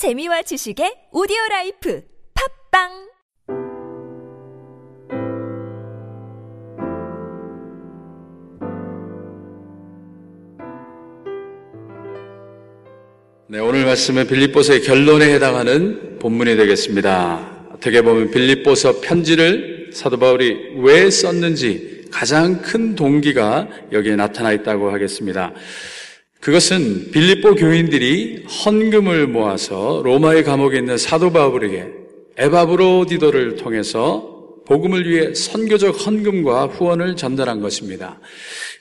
재미와 지식의 오디오 life 팟빵 네, 오늘 말씀은 빌립보서의 결론에 해당하는 본문이 되겠습니다. 어떻게 보면 빌립보서 편지를 사도 바울이 왜 썼는지 가장 큰 동기가 여기에 나타나 있다고 하겠습니다. 그것은 빌립보 교인들이 헌금을 모아서 로마의 감옥에 있는 사도 바울에게 에바브로디도를 통해서 복음을 위해 선교적 헌금과 후원을 전달한 것입니다.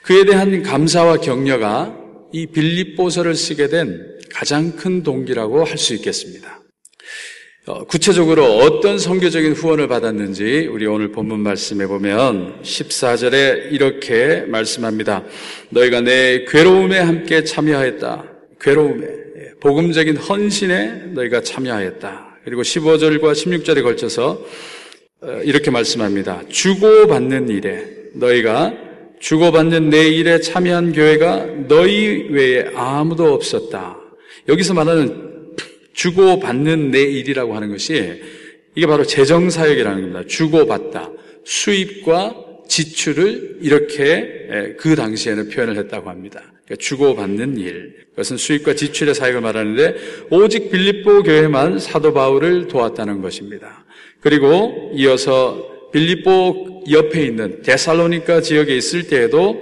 그에 대한 감사와 격려가 이 빌립보서를 쓰게 된 가장 큰 동기라고 할 수 있겠습니다. 어, 구체적으로 어떤 선교적인 후원을 받았는지 우리 오늘 본문 말씀해 보면 14절에 이렇게 말씀합니다. 너희가 내 괴로움에 함께 참여하였다. 괴로움에 예, 복음적인 헌신에 너희가 참여하였다. 그리고 15절과 16절에 걸쳐서 어, 이렇게 말씀합니다. 주고받는 일에 너희가 주고받는 내 일에 참여한 교회가 너희 외에 아무도 없었다. 여기서 말하는 주고받는 내 일이라고 하는 것이 이게 바로 재정사역이라는 겁니다. 주고받다. 수입과 지출을 이렇게 그 당시에는 표현을 했다고 합니다. 그러니까 주고받는 일. 그것은 수입과 지출의 사역을 말하는데 오직 빌립보 교회만 사도 바울을 도왔다는 것입니다. 그리고 이어서 빌립보 옆에 있는 데살로니카 지역에 있을 때에도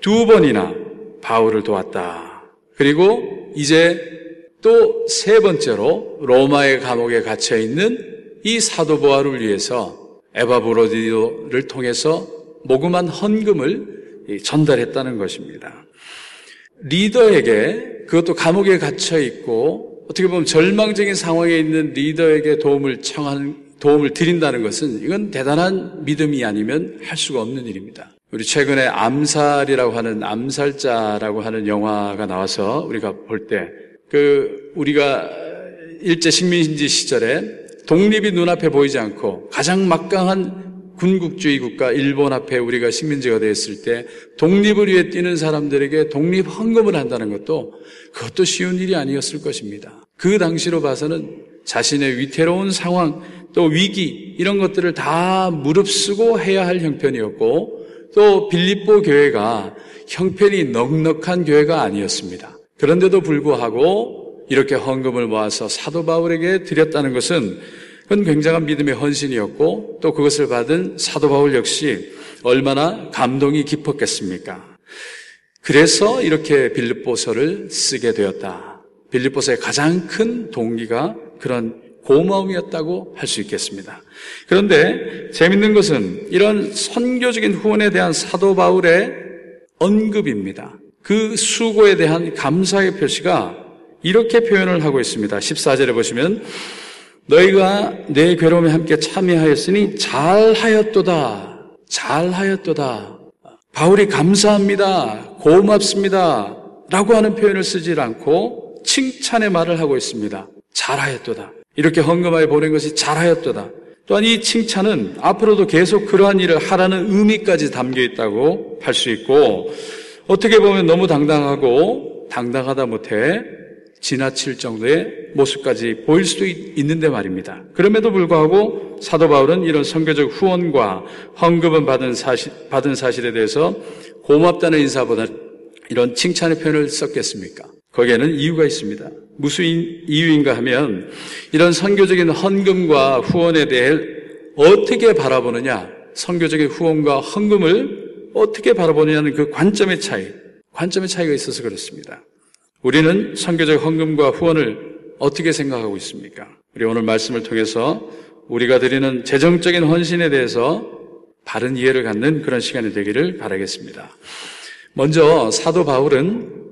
두 번이나 바울을 도왔다. 그리고 이제 또 세 번째로 로마의 감옥에 갇혀 있는 이 사도 보아를 위해서 에바 브로디오를 통해서 모금한 헌금을 전달했다는 것입니다. 리더에게 그것도 감옥에 갇혀 있고 어떻게 보면 절망적인 상황에 있는 리더에게 도움을 청한 도움을 드린다는 것은 이건 대단한 믿음이 아니면 할 수가 없는 일입니다. 우리 최근에 암살이라고 하는 암살자라고 하는 영화가 나와서 우리가 볼 때 그 우리가 일제 식민지 시절에 독립이 눈앞에 보이지 않고 가장 막강한 군국주의 국가 일본 앞에 우리가 식민지가 되었을 때 독립을 위해 뛰는 사람들에게 독립 헌금을 한다는 것도 그것도 쉬운 일이 아니었을 것입니다. 그 당시로 봐서는 자신의 위태로운 상황 또 위기 이런 것들을 다 무릅쓰고 해야 할 형편이었고 또 빌립보 교회가 형편이 넉넉한 교회가 아니었습니다. 그런데도 불구하고 이렇게 헌금을 모아서 사도 바울에게 드렸다는 것은 그건 굉장한 믿음의 헌신이었고 또 그것을 받은 사도 바울 역시 얼마나 감동이 깊었겠습니까? 그래서 이렇게 빌립보서를 쓰게 되었다. 빌립보서의 가장 큰 동기가 그런 고마움이었다고 할 수 있겠습니다. 그런데 재밌는 것은 이런 선교적인 후원에 대한 사도 바울의 언급입니다. 그 수고에 대한 감사의 표시가 이렇게 표현을 하고 있습니다. 14절에 보시면 너희가 내 괴로움에 함께 참여하였으니 잘하였도다. 잘하였도다. 바울이 감사합니다. 고맙습니다. 라고 하는 표현을 쓰질 않고 칭찬의 말을 하고 있습니다. 잘하였도다. 이렇게 헌금하여 보낸 것이 잘하였도다. 또한 이 칭찬은 앞으로도 계속 그러한 일을 하라는 의미까지 담겨 있다고 할 수 있고 어떻게 보면 너무 당당하고 당당하다 못해 지나칠 정도의 모습까지 보일 수도 있는데 말입니다. 그럼에도 불구하고 사도 바울은 이런 선교적 후원과 헌금을 받은 사실, 받은 사실에 대해서 고맙다는 인사보다 이런 칭찬의 표현을 썼겠습니까? 거기에는 이유가 있습니다. 무슨 이유인가 하면 이런 선교적인 헌금과 후원에 대해 어떻게 바라보느냐, 선교적인 후원과 헌금을 어떻게 바라보느냐는 그 관점의 차이, 관점의 차이가 있어서 그렇습니다. 우리는 선교적 헌금과 후원을 어떻게 생각하고 있습니까? 우리 오늘 말씀을 통해서 우리가 드리는 재정적인 헌신에 대해서 바른 이해를 갖는 그런 시간이 되기를 바라겠습니다. 먼저 사도 바울은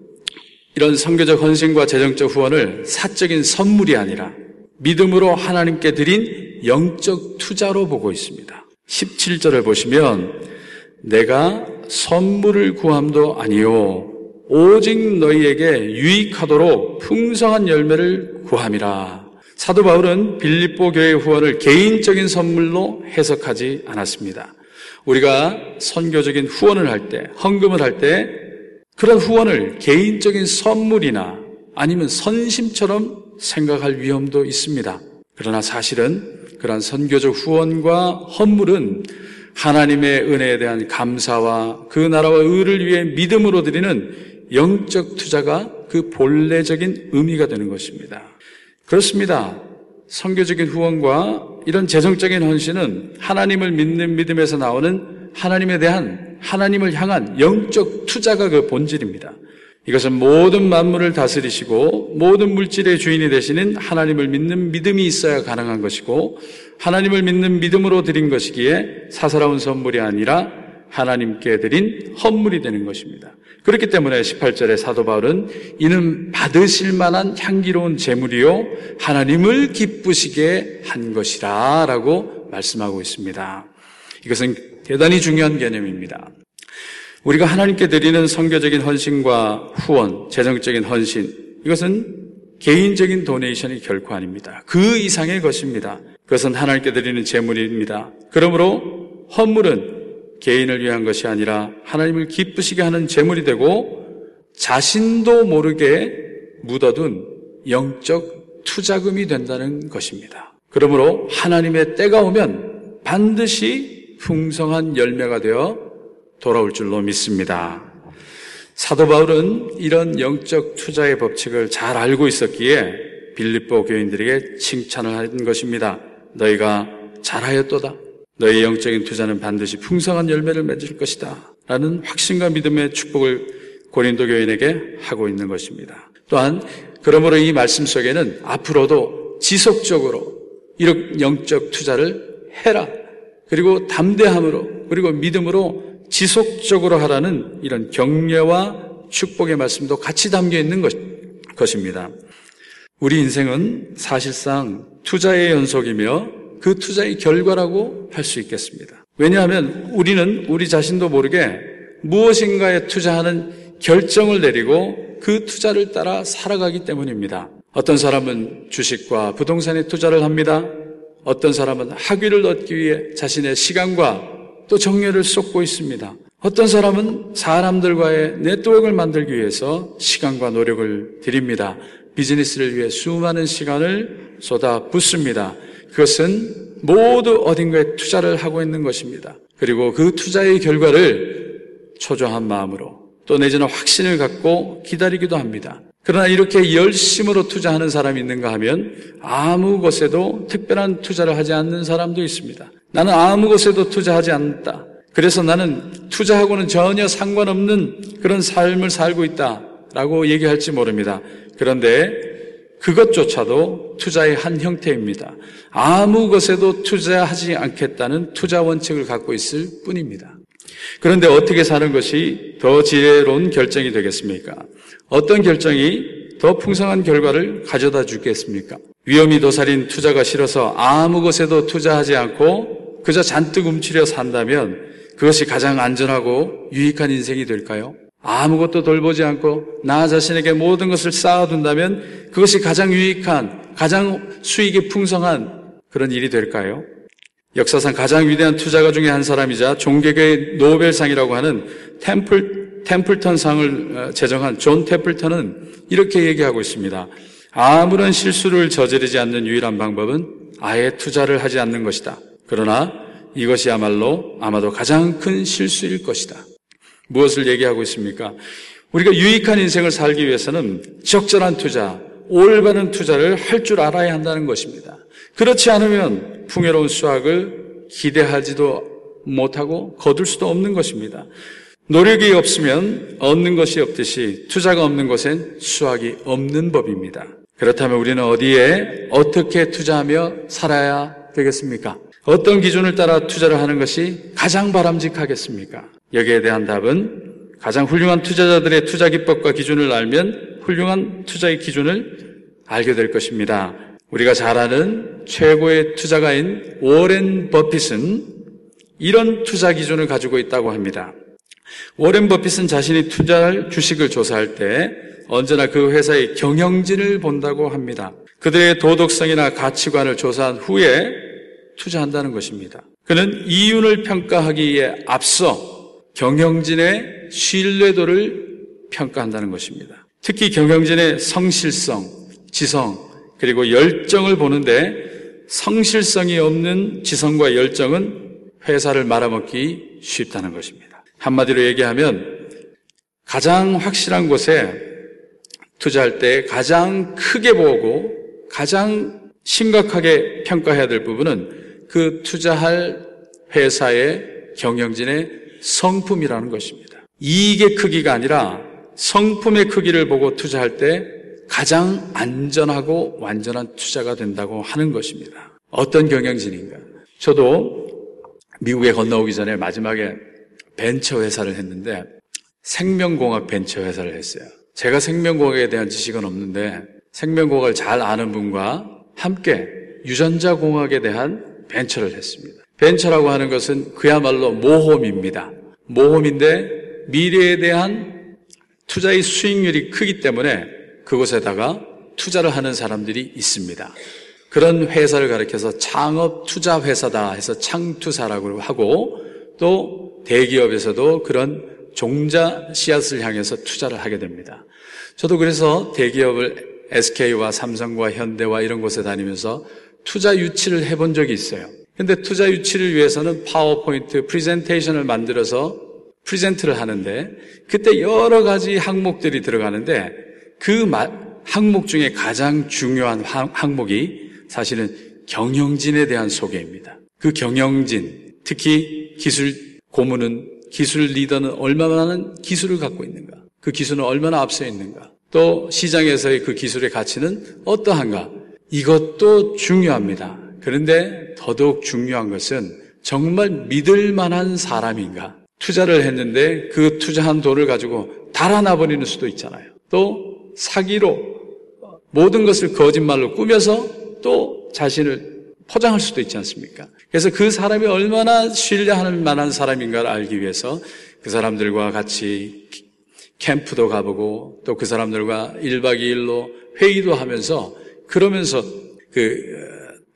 이런 선교적 헌신과 재정적 후원을 사적인 선물이 아니라 믿음으로 하나님께 드린 영적 투자로 보고 있습니다. 17절을 보시면 내가 선물을 구함도 아니요 오직 너희에게 유익하도록 풍성한 열매를 구함이라. 사도 바울은 빌립보 교회 후원을 개인적인 선물로 해석하지 않았습니다. 우리가 선교적인 후원을 할 때, 헌금을 할 때 그런 후원을 개인적인 선물이나 아니면 선심처럼 생각할 위험도 있습니다. 그러나 사실은 그러한 선교적 후원과 헌물은 하나님의 은혜에 대한 감사와 그 나라와 의를 위해 믿음으로 드리는 영적 투자가 그 본래적인 의미가 되는 것입니다. 그렇습니다. 선교적인 후원과 이런 재정적인 헌신은 하나님을 믿는 믿음에서 나오는 하나님에 대한 하나님을 향한 영적 투자가 그 본질입니다. 이것은 모든 만물을 다스리시고 모든 물질의 주인이 되시는 하나님을 믿는 믿음이 있어야 가능한 것이고 하나님을 믿는 믿음으로 드린 것이기에 사사로운 선물이 아니라 하나님께 드린 헌물이 되는 것입니다. 그렇기 때문에 18절에 사도 바울은 이는 받으실 만한 향기로운 제물이요 하나님을 기쁘시게 한 것이라 라고 말씀하고 있습니다. 이것은 대단히 중요한 개념입니다. 우리가 하나님께 드리는 성교적인 헌신과 후원, 재정적인 헌신, 이것은 개인적인 도네이션이 결코 아닙니다. 그 이상의 것입니다. 그것은 하나님께 드리는 제물입니다. 그러므로 헌물은 개인을 위한 것이 아니라 하나님을 기쁘시게 하는 제물이 되고 자신도 모르게 묻어둔 영적 투자금이 된다는 것입니다. 그러므로 하나님의 때가 오면 반드시 풍성한 열매가 되어 돌아올 줄로 믿습니다. 사도 바울은 이런 영적 투자의 법칙을 잘 알고 있었기에 빌립보 교인들에게 칭찬을 한 것입니다. 너희가 잘하였도다. 너희 영적인 투자는 반드시 풍성한 열매를 맺을 것이다. 라는 확신과 믿음의 축복을 고린도 교인에게 하고 있는 것입니다. 또한 그러므로 이 말씀 속에는 앞으로도 지속적으로 이런 영적 투자를 해라. 그리고 담대함으로 그리고 믿음으로 지속적으로 하라는 이런 격려와 축복의 말씀도 같이 담겨 있는 것, 것입니다. 우리 인생은 사실상 투자의 연속이며 그 투자의 결과라고 할 수 있겠습니다. 왜냐하면 우리는 우리 자신도 모르게 무엇인가에 투자하는 결정을 내리고 그 투자를 따라 살아가기 때문입니다. 어떤 사람은 주식과 부동산에 투자를 합니다. 어떤 사람은 학위를 얻기 위해 자신의 시간과 또 정열을 쏟고 있습니다. 어떤 사람은 사람들과의 네트워크를 만들기 위해서 시간과 노력을 드립니다. 비즈니스를 위해 수많은 시간을 쏟아 붓습니다. 그것은 모두 어딘가에 투자를 하고 있는 것입니다. 그리고 그 투자의 결과를 초조한 마음으로 또 내지는 확신을 갖고 기다리기도 합니다. 그러나 이렇게 열심으로 투자하는 사람이 있는가 하면 아무 것에도 특별한 투자를 하지 않는 사람도 있습니다. 나는 아무 것에도 투자하지 않는다. 그래서 나는 투자하고는 전혀 상관없는 그런 삶을 살고 있다. 라고 얘기할지 모릅니다. 그런데 그것조차도 투자의 한 형태입니다. 아무 것에도 투자하지 않겠다는 투자 원칙을 갖고 있을 뿐입니다. 그런데 어떻게 사는 것이 더 지혜로운 결정이 되겠습니까? 어떤 결정이 더 풍성한 결과를 가져다 주겠습니까? 위험이 도살인 투자가 싫어서 아무 것에도 투자하지 않고 그저 잔뜩 움츠려 산다면 그것이 가장 안전하고 유익한 인생이 될까요? 아무것도 돌보지 않고 나 자신에게 모든 것을 쌓아둔다면 그것이 가장 유익한, 가장 수익이 풍성한 그런 일이 될까요? 역사상 가장 위대한 투자가 중에 한 사람이자 종교계의 노벨상이라고 하는 템플, 템플턴 상을 어, 제정한 존 템플턴은 이렇게 얘기하고 있습니다. 아무런 실수를 저지르지 않는 유일한 방법은 아예 투자를 하지 않는 것이다. 그러나 이것이야말로 아마도 가장 큰 실수일 것이다. 무엇을 얘기하고 있습니까? 우리가 유익한 인생을 살기 위해서는 적절한 투자, 올바른 투자를 할 줄 알아야 한다는 것입니다. 그렇지 않으면 풍요로운 수확을 기대하지도 못하고 거둘 수도 없는 것입니다. 노력이 없으면 얻는 것이 없듯이 투자가 없는 것엔 수확이 없는 법입니다. 그렇다면 우리는 어디에 어떻게 투자하며 살아야 되겠습니까? 어떤 기준을 따라 투자를 하는 것이 가장 바람직하겠습니까? 여기에 대한 답은 가장 훌륭한 투자자들의 투자 기법과 기준을 알면 훌륭한 투자의 기준을 알게 될 것입니다. 우리가 잘 아는 최고의 투자가인 오렌 버핏은 이런 투자 기준을 가지고 있다고 합니다. 오렌 버핏은 자신이 투자할 주식을 조사할 때 언제나 그 회사의 경영진을 본다고 합니다. 그들의 도덕성이나 가치관을 조사한 후에 투자한다는 것입니다. 그는 이윤을 평가하기에 앞서 경영진의 신뢰도를 평가한다는 것입니다. 특히 경영진의 성실성, 지성, 그리고 열정을 보는데 성실성이 없는 지성과 열정은 회사를 말아먹기 쉽다는 것입니다. 한마디로 얘기하면 가장 확실한 곳에 투자할 때 가장 크게 보고 가장 심각하게 평가해야 될 부분은 그 투자할 회사의 경영진의 성품이라는 것입니다. 이익의 크기가 아니라 성품의 크기를 보고 투자할 때 가장 안전하고 완전한 투자가 된다고 하는 것입니다. 어떤 경영진인가? 저도 미국에 건너오기 전에 마지막에 벤처 회사를 했는데 생명공학 벤처 회사를 했어요. 제가 생명공학에 대한 지식은 없는데 생명공학을 잘 아는 분과 함께 유전자 공학에 대한 벤처를 했습니다. 벤처라고 하는 것은 그야말로 모험입니다. 모험인데 미래에 대한 투자의 수익률이 크기 때문에 그곳에다가 투자를 하는 사람들이 있습니다. 그런 회사를 가리켜서 창업 투자 회사다 해서 창투사라고 하고 또 대기업에서도 그런 종자 씨앗을 향해서 투자를 하게 됩니다. 저도 그래서 대기업을 SK와 삼성과 현대와 이런 곳에 다니면서 투자 유치를 해본 적이 있어요. 근데 투자 유치를 위해서는 파워포인트 프리젠테이션을 만들어서 present를 하는데 그때 여러 가지 항목들이 들어가는데 그 항목 중에 가장 중요한 항목이 사실은 경영진에 대한 소개입니다. 그 경영진, 특히 기술 고문은 기술 리더는 얼마나 많은 기술을 갖고 있는가? 그 기술은 얼마나 앞서 있는가? 또 시장에서의 그 기술의 가치는 어떠한가? 이것도 중요합니다. 그런데 더더욱 중요한 것은 정말 믿을 만한 사람인가? 투자를 했는데 그 투자한 돈을 가지고 달아나 버리는 수도 있잖아요. 또 사기로 모든 것을 거짓말로 꾸며서 또 자신을 포장할 수도 있지 않습니까? 그래서 그 사람이 얼마나 신뢰할 만한 사람인가를 알기 위해서 그 사람들과 같이 캠프도 가보고 또 그 사람들과 1박 2일로 회의도 하면서 그러면서 그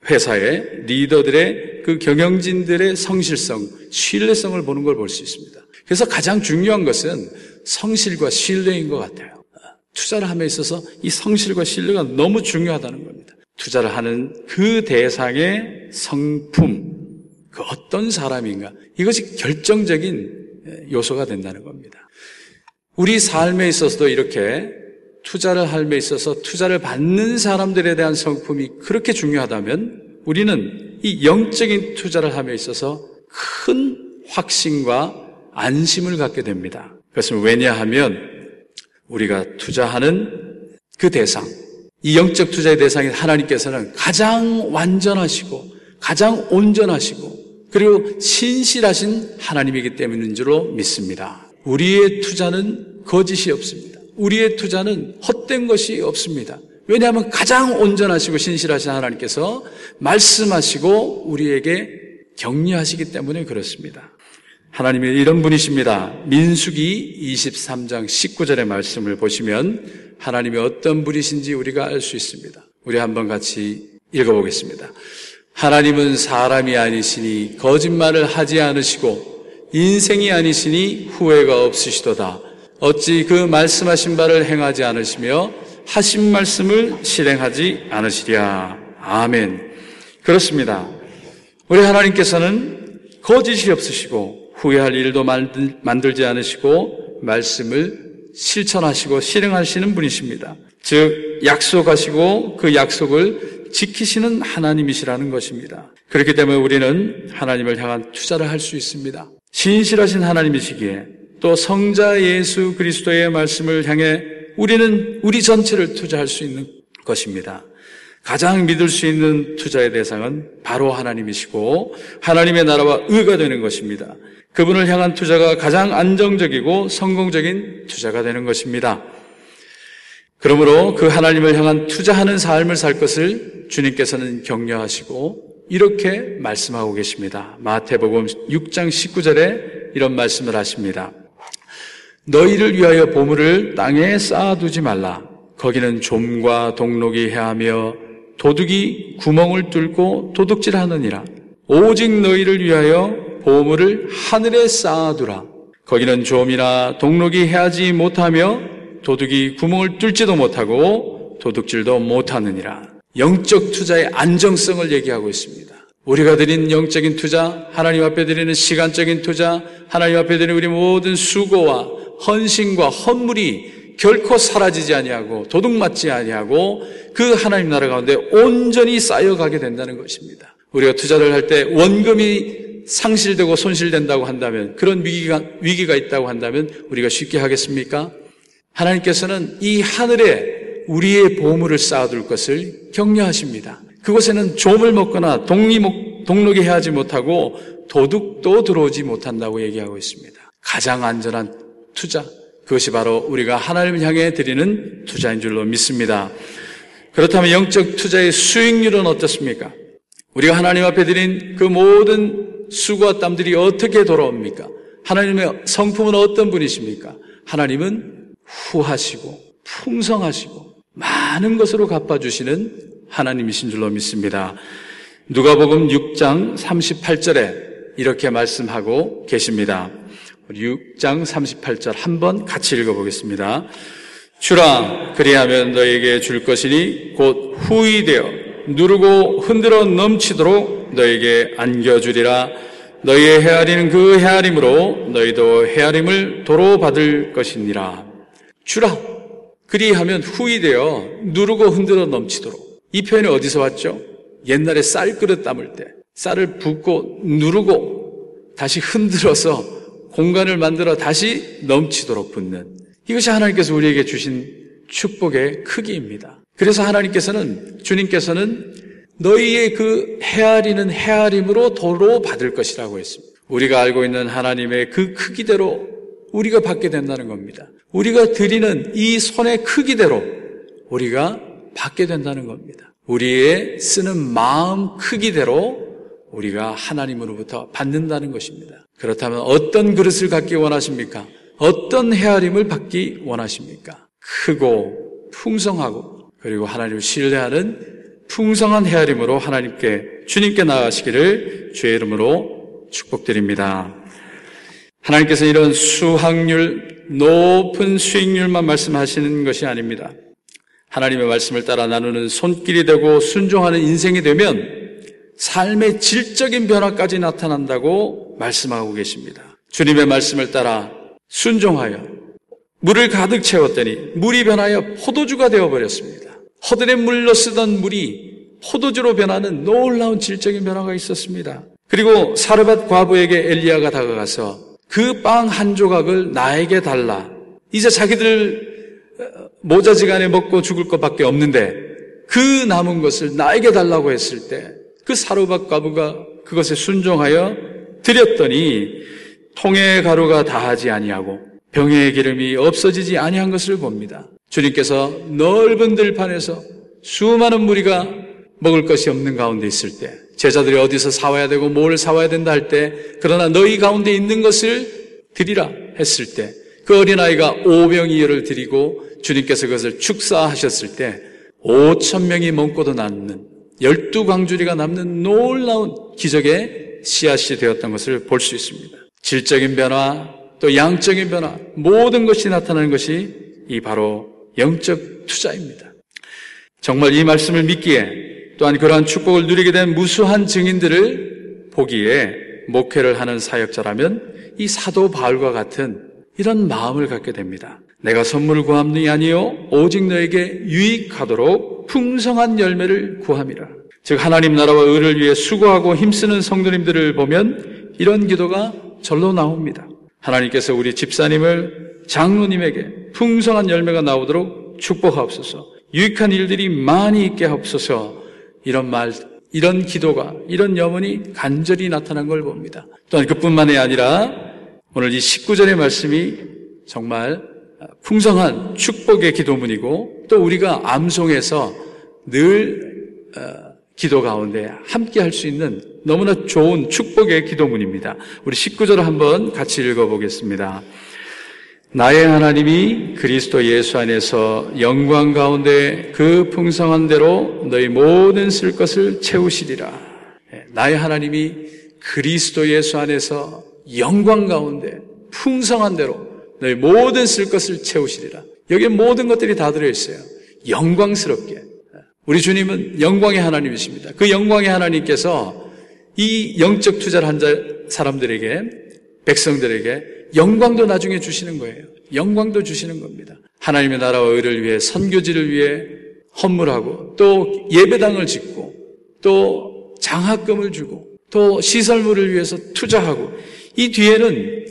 회사의 리더들의 그 경영진들의 성실성, 신뢰성을 보는 걸 볼 수 있습니다. 그래서 가장 중요한 것은 성실과 신뢰인 것 같아요. 투자를 함에 있어서 이 성실과 신뢰가 너무 중요하다는 겁니다. 투자를 하는 그 대상의 성품, 그 어떤 사람인가, 이것이 결정적인 요소가 된다는 겁니다. 우리 삶에 있어서도 이렇게 투자를 할에 있어서 투자를 받는 사람들에 대한 성품이 그렇게 중요하다면 우리는 이 영적인 투자를 함에 있어서 큰 확신과 안심을 갖게 됩니다. 그것은 왜냐하면 우리가 투자하는 그 대상, 이 영적 투자의 대상인 하나님께서는 가장 완전하시고 가장 온전하시고 그리고 신실하신 하나님이기 때문인 줄로 믿습니다. 우리의 투자는 거짓이 없습니다. 우리의 투자는 헛된 것이 없습니다. 왜냐하면 가장 온전하시고 신실하신 하나님께서 말씀하시고 우리에게 격려하시기 때문에 그렇습니다. 하나님이 이런 분이십니다. 민수기 23장 19절의 말씀을 보시면 하나님이 어떤 분이신지 우리가 알 수 있습니다. 우리 한번 같이 읽어보겠습니다. 하나님은 사람이 아니시니 거짓말을 하지 않으시고 인생이 아니시니 후회가 없으시도다. 어찌 그 말씀하신 바를 행하지 않으시며 하신 말씀을 실행하지 않으시랴. 아멘. 그렇습니다. 우리 하나님께서는 거짓이 없으시고 후회할 일도 만들지 않으시고 말씀을 실천하시고 실행하시는 분이십니다. 즉, 약속하시고 그 약속을 지키시는 하나님이시라는 것입니다. 그렇기 때문에 우리는 하나님을 향한 투자를 할 수 있습니다. 신실하신 하나님이시기에 또 성자 예수 그리스도의 말씀을 향해 우리는 우리 전체를 투자할 수 있는 것입니다. 가장 믿을 수 있는 투자의 대상은 바로 하나님이시고 하나님의 나라와 의가 되는 것입니다. 그분을 향한 투자가 가장 안정적이고 성공적인 투자가 되는 것입니다. 그러므로 그 하나님을 향한 투자하는 삶을 살 것을 주님께서는 격려하시고 이렇게 말씀하고 계십니다. 마태복음 6장 19절에 이런 말씀을 하십니다. 너희를 위하여 보물을 땅에 쌓아두지 말라. 거기는 좀과 동록이 해하며 도둑이 구멍을 뚫고 도둑질하느니라. 오직 너희를 위하여 보물을 하늘에 쌓아두라. 거기는 좀이나 동록이 해하지 못하며 도둑이 구멍을 뚫지도 못하고 도둑질도 못하느니라. 영적 투자의 안정성을 얘기하고 있습니다. 우리가 드린 영적인 투자, 하나님 앞에 드리는 시간적인 투자, 하나님 앞에 드리는 우리 모든 수고와 헌신과 헌물이 결코 사라지지 아니하고 도둑맞지 아니하고 그 하나님 나라 가운데 온전히 쌓여가게 된다는 것입니다. 우리가 투자를 할 때 원금이 상실되고 손실된다고 한다면 그런 위기가 위기가 있다고 한다면 우리가 쉽게 하겠습니까? 하나님께서는 이 하늘에 우리의 보물을 쌓아둘 것을 격려하십니다. 그곳에는 좀을 먹거나 독립, 독록이 해하지 못하고 도둑도 들어오지 못한다고 얘기하고 있습니다. 가장 안전한 투자, 그것이 바로 우리가 하나님을 향해 드리는 투자인 줄로 믿습니다. 그렇다면 영적 투자의 수익률은 어떻습니까? 우리가 하나님 앞에 드린 그 모든 수고와 땀들이 어떻게 돌아옵니까? 하나님의 성품은 어떤 분이십니까? 하나님은 후하시고 풍성하시고 많은 것으로 갚아주시는 하나님이신 줄로 믿습니다. 누가복음 6장 38절에 이렇게 말씀하고 계십니다. 6장 38절 한번 같이 읽어보겠습니다. 주라 그리하면 너에게 줄 것이니 곧 후이 되어 누르고 흔들어 넘치도록 너에게 안겨주리라 너희의 헤아리는 그 헤아림으로 너희도 헤아림을 도로 받을 것이니라 주라 그리하면 후이 되어 누르고 흔들어 넘치도록 이 표현이 어디서 왔죠? 옛날에 쌀 그릇 담을 때 쌀을 붓고 누르고 다시 흔들어서 공간을 만들어 다시 넘치도록 붓는 이것이 하나님께서 우리에게 주신 축복의 크기입니다. 그래서 하나님께서는 주님께서는 너희의 그 헤아리는 헤아림으로 도로 받을 것이라고 했습니다. 우리가 알고 있는 하나님의 그 크기대로 우리가 받게 된다는 겁니다. 우리가 드리는 이 손의 크기대로 우리가 받게 된다는 겁니다. 우리의 쓰는 마음 크기대로 우리가 하나님으로부터 받는다는 것입니다. 그렇다면 어떤 그릇을 갖기 원하십니까? 어떤 헤아림을 받기 원하십니까? 크고 풍성하고 그리고 하나님을 신뢰하는 풍성한 헤아림으로 하나님께 주님께 나아가시기를 주의 이름으로 축복드립니다. 하나님께서 이런 수확률 높은 수익률만 말씀하시는 것이 아닙니다. 하나님의 말씀을 따라 나누는 손길이 되고 순종하는 인생이 되면 삶의 질적인 변화까지 나타난다고 말씀하고 계십니다. 주님의 말씀을 따라 순종하여 물을 가득 채웠더니 물이 변하여 포도주가 되어버렸습니다. 허들에 물로 쓰던 물이 포도주로 변하는 놀라운 질적인 변화가 있었습니다. 그리고 사르밧 과부에게 엘리야가 다가가서 그 빵 한 조각을 나에게 달라. 이제 자기들 모자지간에 먹고 죽을 것밖에 없는데 그 남은 것을 나에게 달라고 했을 때 그 사르밧 과부가 그것에 순종하여 드렸더니 통의 가루가 다하지 아니하고 병의 기름이 없어지지 아니한 것을 봅니다. 주님께서 넓은 들판에서 수많은 무리가 먹을 것이 없는 가운데 있을 때 제자들이 어디서 사와야 되고 뭘 사와야 된다 할 때 그러나 너희 가운데 있는 것을 드리라 했을 때 그 어린아이가 오병이어를 드리고 주님께서 그것을 축사하셨을 때 5천 명이 먹고도 남는 열두 광주리가 남는 놀라운 기적의 씨앗이 되었던 것을 볼 수 있습니다. 질적인 변화, 또 양적인 변화, 모든 것이 나타나는 것이 이 바로 영적 투자입니다. 정말 이 말씀을 믿기에 또한 그러한 축복을 누리게 된 무수한 증인들을 보기에 목회를 하는 사역자라면 이 사도 바울과 같은 이런 마음을 갖게 됩니다. 내가 선물을 구함이 아니요 오직 너에게 유익하도록 풍성한 열매를 구함이라. 즉 하나님 나라와 의를 위해 수고하고 힘쓰는 성도님들을 보면 이런 기도가 절로 나옵니다. 하나님께서 우리 집사님을 장로님에게 풍성한 열매가 나오도록 축복하옵소서. 유익한 일들이 많이 있게 하옵소서. 이런 말, 이런 기도가, 이런 염원이 간절히 나타난 걸 봅니다. 또한 그뿐만이 아니라 오늘 이 19절의 말씀이 정말 풍성한 축복의 기도문이고 또 우리가 암송해서 늘 어, 기도 가운데 함께 할 수 있는 너무나 좋은 축복의 기도문입니다. 우리 19절을 한번 같이 읽어보겠습니다. 나의 하나님이 그리스도 예수 안에서 영광 가운데 그 풍성한 대로 너희 모든 쓸 것을 채우시리라. 예, 나의 하나님이 그리스도 예수 안에서 영광 가운데 풍성한 대로 너희 모든 쓸 것을 채우시리라. 여기에 모든 것들이 다 들어있어요. 영광스럽게. 우리 주님은 영광의 하나님이십니다. 그 영광의 하나님께서 이 영적 투자를 한 사람들에게, 백성들에게 영광도 나중에 주시는 거예요. 영광도 주시는 겁니다. 하나님의 나라와 의를 위해 선교지를 위해 헌물하고 또 예배당을 짓고 또 장학금을 주고 또 시설물을 위해서 투자하고 이 뒤에는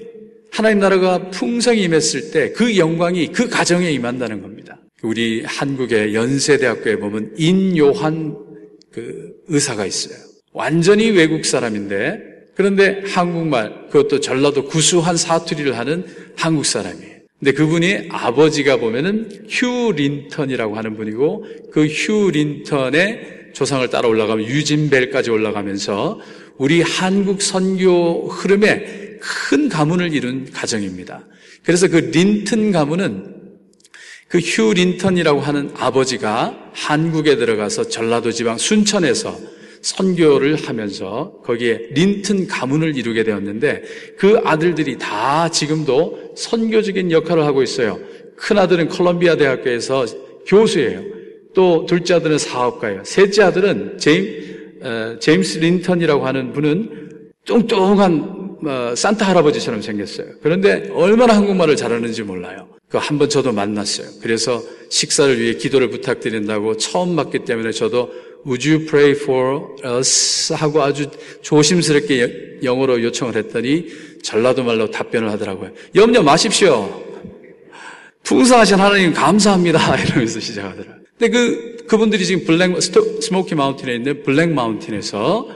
하나님 나라가 풍성히 임했을 때 그 영광이 그 가정에 임한다는 겁니다. 우리 한국의 연세대학교에 보면 인요한 그 의사가 있어요. 완전히 외국 사람인데 그런데 한국말 그것도 전라도 구수한 사투리를 하는 한국 사람이에요. 근데 그분이 아버지가 보면은 휴 린턴이라고 하는 분이고 그 휴 린턴의 조상을 따라 올라가면 유진벨까지 올라가면서 우리 한국 선교 흐름에 큰 가문을 이룬 가정입니다. 그래서 그 린턴 가문은 그 휴 린턴이라고 하는 아버지가 한국에 들어가서 전라도 지방 순천에서 선교를 하면서 거기에 린튼 가문을 이루게 되었는데 그 아들들이 다 지금도 선교적인 역할을 하고 있어요. 큰 아들은 콜롬비아 대학교에서 교수예요. 또 둘째 아들은 사업가예요. 셋째 아들은 제임, 어, 제임스 린턴이라고 하는 분은 뚱뚱한 어, 산타 할아버지처럼 생겼어요. 그런데 얼마나 한국말을 잘하는지 몰라요. 그 한 번 저도 만났어요. 그래서 식사를 위해 기도를 부탁드린다고 처음 맞기 때문에 저도 Would you pray for us? 하고 아주 조심스럽게 영어로 요청을 했더니 전라도 말로 답변을 하더라고요. 염려 마십시오. 풍성하신 하나님 감사합니다. 이러면서 시작하더라고요. 근데 그, 그분들이 지금 블랙, 스모키 마운틴에 있는 블랙 마운틴에서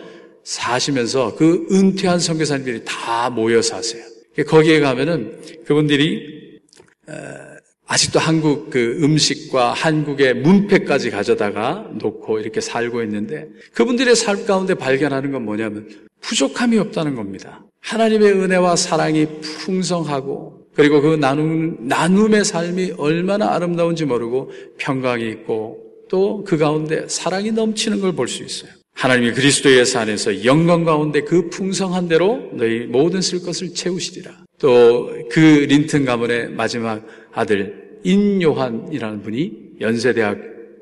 사시면서 그 은퇴한 선교사님들이 다 모여 사세요. 거기에 가면은 그분들이 아직도 한국 그 음식과 한국의 문패까지 가져다가 놓고 이렇게 살고 있는데 그분들의 삶 가운데 발견하는 건 뭐냐면 부족함이 없다는 겁니다. 하나님의 은혜와 사랑이 풍성하고 그리고 그 나눔, 나눔의 삶이 얼마나 아름다운지 모르고 평강이 있고 또 그 가운데 사랑이 넘치는 걸 볼 수 있어요. 하나님이 그리스도의서 안에서 영광 가운데 그 풍성한 대로 너희 모든 쓸 것을 채우시리라. 또 그 린튼 가문의 마지막 아들 인요한이라는 분이 연세대학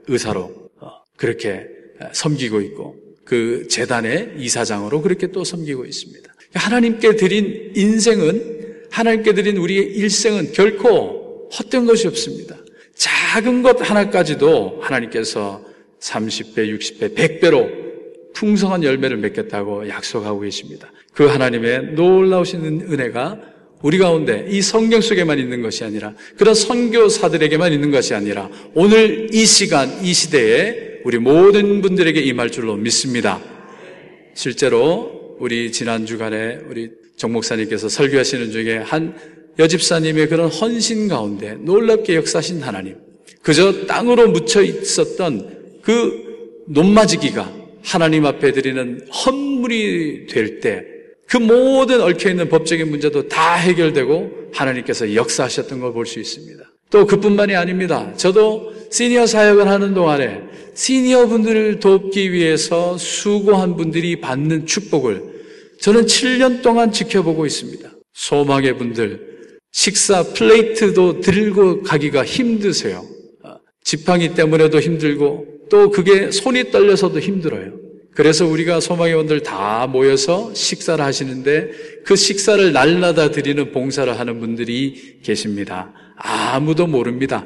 의사로 어, 그렇게 섬기고 있고 그 재단의 이사장으로 그렇게 또 섬기고 있습니다. 하나님께 드린 인생은 하나님께 드린 우리의 일생은 결코 헛된 것이 없습니다. 작은 것 하나까지도 하나님께서 30배, 60배, 100배로 풍성한 열매를 맺겠다고 약속하고 계십니다. 그 하나님의 놀라우신 은혜가 우리 가운데 이 성경 속에만 있는 것이 아니라 그런 선교사들에게만 있는 것이 아니라 오늘 이 시간 이 시대에 우리 모든 분들에게 임할 줄로 믿습니다. 실제로 우리 지난 주간에 우리 정 목사님께서 설교하시는 중에 한 여집사님의 그런 헌신 가운데 놀랍게 역사하신 하나님, 그저 땅으로 묻혀 있었던 그 논마지기가 하나님 앞에 드리는 헌물이 될 때 그 모든 얽혀있는 법적인 문제도 다 해결되고 하나님께서 역사하셨던 걸 볼 수 있습니다. 또 그뿐만이 아닙니다. 저도 시니어 사역을 하는 동안에 시니어 분들을 돕기 위해서 수고한 분들이 받는 축복을 저는 7년 동안 지켜보고 있습니다. 소망의 분들, 식사 플레이트도 들고 가기가 힘드세요. 지팡이 때문에도 힘들고 또 그게 손이 떨려서도 힘들어요. 그래서 우리가 소망의 원들 다 모여서 식사를 하시는데 그 식사를 날라다 드리는 봉사를 하는 분들이 계십니다. 아무도 모릅니다.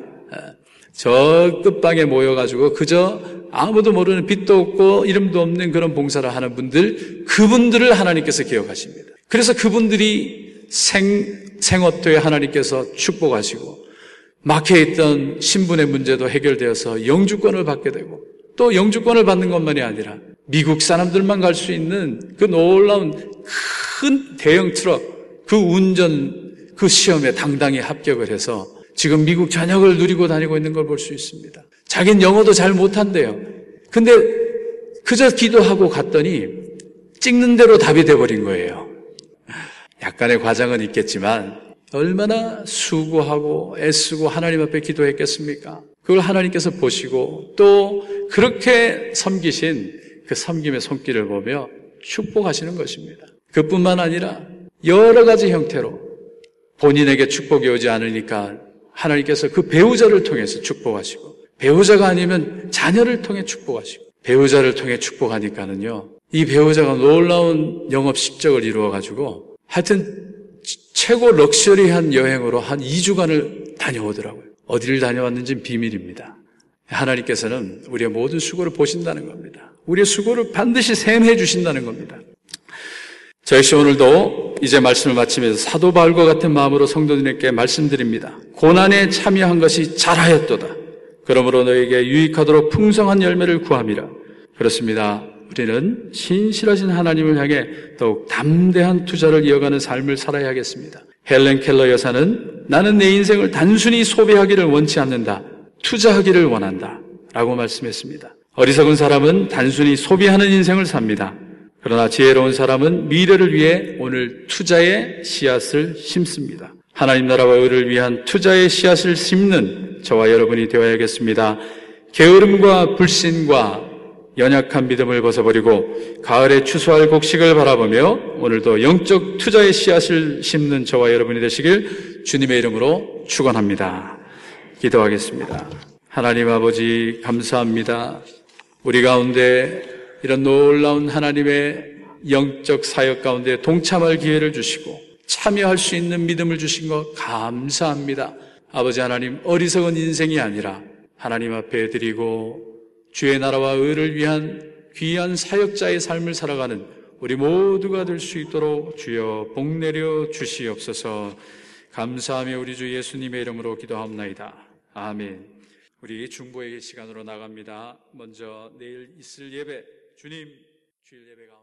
저 끝방에 모여가지고 그저 아무도 모르는 빛도 없고 이름도 없는 그런 봉사를 하는 분들, 그분들을 하나님께서 기억하십니다. 그래서 그분들이 생, 생어토에 하나님께서 축복하시고 막혀 있던 신분의 문제도 해결되어서 영주권을 받게 되고 또 영주권을 받는 것만이 아니라 미국 사람들만 갈 수 있는 그 놀라운 큰 대형 트럭, 그 운전, 그 시험에 당당히 합격을 해서 지금 미국 전역을 누리고 다니고 있는 걸 볼 수 있습니다. 자기는 영어도 잘 못한대요. 근데 그저 기도하고 갔더니 찍는 대로 답이 돼버린 거예요. 약간의 과장은 있겠지만 얼마나 수고하고 애쓰고 하나님 앞에 기도했겠습니까? 그걸 하나님께서 보시고 또 그렇게 섬기신 그 섬김의 손길을 보며 축복하시는 것입니다. 그뿐만 아니라 여러 가지 형태로 본인에게 축복이 오지 않으니까 하나님께서 그 배우자를 통해서 축복하시고 배우자가 아니면 자녀를 통해 축복하시고 배우자를 통해 축복하니까는요. 이 배우자가 놀라운 영업 실적을 이루어 가지고 하여튼 최고 럭셔리한 여행으로 한 2주간을 다녀오더라고요. 어디를 다녀왔는지는 비밀입니다. 하나님께서는 우리의 모든 수고를 보신다는 겁니다. 우리의 수고를 반드시 샘해 주신다는 겁니다. 저 역시 오늘도 이제 말씀을 마치면서 사도 바울과 같은 마음으로 성도들에게 말씀드립니다. 고난에 참여한 것이 잘하였도다. 그러므로 너에게 유익하도록 풍성한 열매를 구함이라. 그렇습니다. 우리는 신실하신 하나님을 향해 더욱 담대한 투자를 이어가는 삶을 살아야 하겠습니다. 헬렌 켈러 여사는 나는 내 인생을 단순히 소비하기를 원치 않는다. 투자하기를 원한다. 라고 말씀했습니다. 어리석은 사람은 단순히 소비하는 인생을 삽니다. 그러나 지혜로운 사람은 미래를 위해 오늘 투자의 씨앗을 심습니다. 하나님 나라와 의를 위한 투자의 씨앗을 심는 저와 여러분이 되어야겠습니다. 게으름과 불신과 연약한 믿음을 벗어버리고 가을에 추수할 곡식을 바라보며 오늘도 영적 투자의 씨앗을 심는 저와 여러분이 되시길 주님의 이름으로 축원합니다. 기도하겠습니다. 하나님 아버지 감사합니다. 우리 가운데 이런 놀라운 하나님의 영적 사역 가운데 동참할 기회를 주시고 참여할 수 있는 믿음을 주신 것 감사합니다. 아버지 하나님 어리석은 인생이 아니라 하나님 앞에 드리고 주의 나라와 의를 위한 귀한 사역자의 삶을 살아가는 우리 모두가 될 수 있도록 주여 복 내려 주시옵소서 감사하며 우리 주 예수님의 이름으로 기도합나이다. 아멘. 우리 중보의 시간으로 나갑니다. 먼저 내일 있을 예배, 주님 주일 예배 가운데